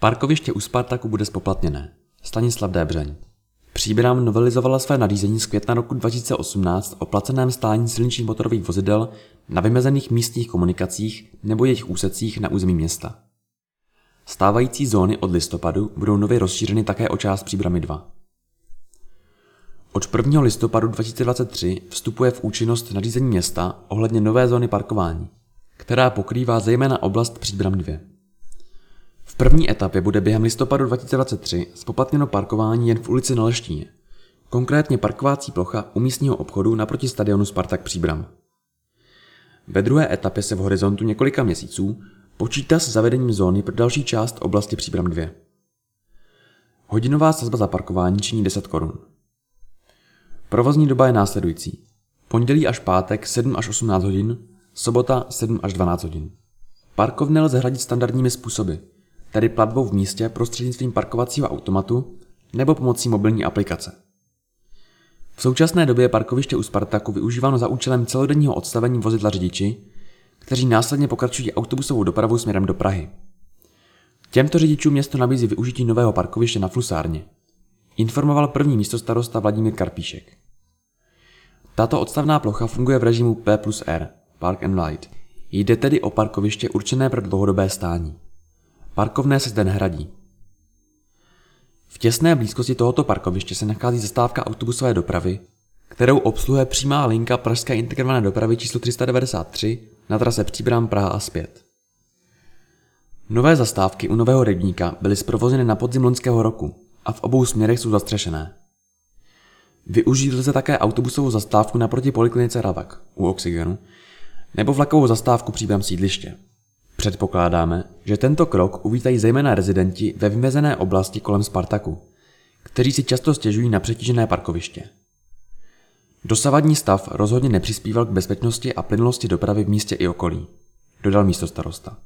Parkoviště u Spartaku bude spoplatněné. Stanislav Débřeň. Příbram novelizovala své nařízení z května roku 2018 o placeném stání silničních motorových vozidel na vymezených místních komunikacích nebo jejich úsecích na území města. Stávající zóny od listopadu budou nově rozšířeny také o část Příbramy 2. Od 1. listopadu 2023 vstupuje v účinnost nařízení města ohledně nové zóny parkování, která pokrývá zejména oblast Příbram 2. V první etapě bude během listopadu 2023 spoplatněno parkování jen v ulici na Leštíně, konkrétně parkovací plocha u místního obchodu naproti stadionu Spartak Příbram. Ve druhé etapě se v horizontu několika měsíců počítá s zavedením zóny pro další část oblasti Příbram 2. Hodinová sazba za parkování činí 10 korun. Provozní doba je následující. Pondělí až pátek 7 až 18 hodin, sobota 7 až 12 hodin. Parkovny lze hradit standardními způsoby, tedy platbou v místě prostřednictvím parkovacího automatu nebo pomocí mobilní aplikace. V současné době je parkoviště u Spartaku využíváno za účelem celodenního odstavení vozidla řidiči, kteří následně pokračují autobusovou dopravu směrem do Prahy. Těmto řidičům město nabízí využití nového parkoviště na Flusárně. Informoval první místostarosta Vladimír Karpíšek. Tato odstavná plocha funguje v režimu P plus R, Park and Ride. Jde tedy o parkoviště určené pro dlouhodobé stání. Parkovné se zde nehradí. V těsné blízkosti tohoto parkoviště se nachází zastávka autobusové dopravy, kterou obsluhuje přímá linka Pražské integrované dopravy číslo 393 na trase Příbram Praha a zpět. Nové zastávky u Nového rybníka byly zprovozeny na podzim loňského roku a v obou směrech jsou zastřešené. Využít lze také autobusovou zastávku naproti poliklinice Ravak u Oxygenu nebo vlakovou zastávku Příbram sídliště. Předpokládáme, že tento krok uvítají zejména rezidenti ve vymezené oblasti kolem Spartaku, kteří si často stěžují na přetížené parkoviště. Dosavadní stav rozhodně nepřispíval k bezpečnosti a plynulosti dopravy v místě i okolí, dodal místo starosta.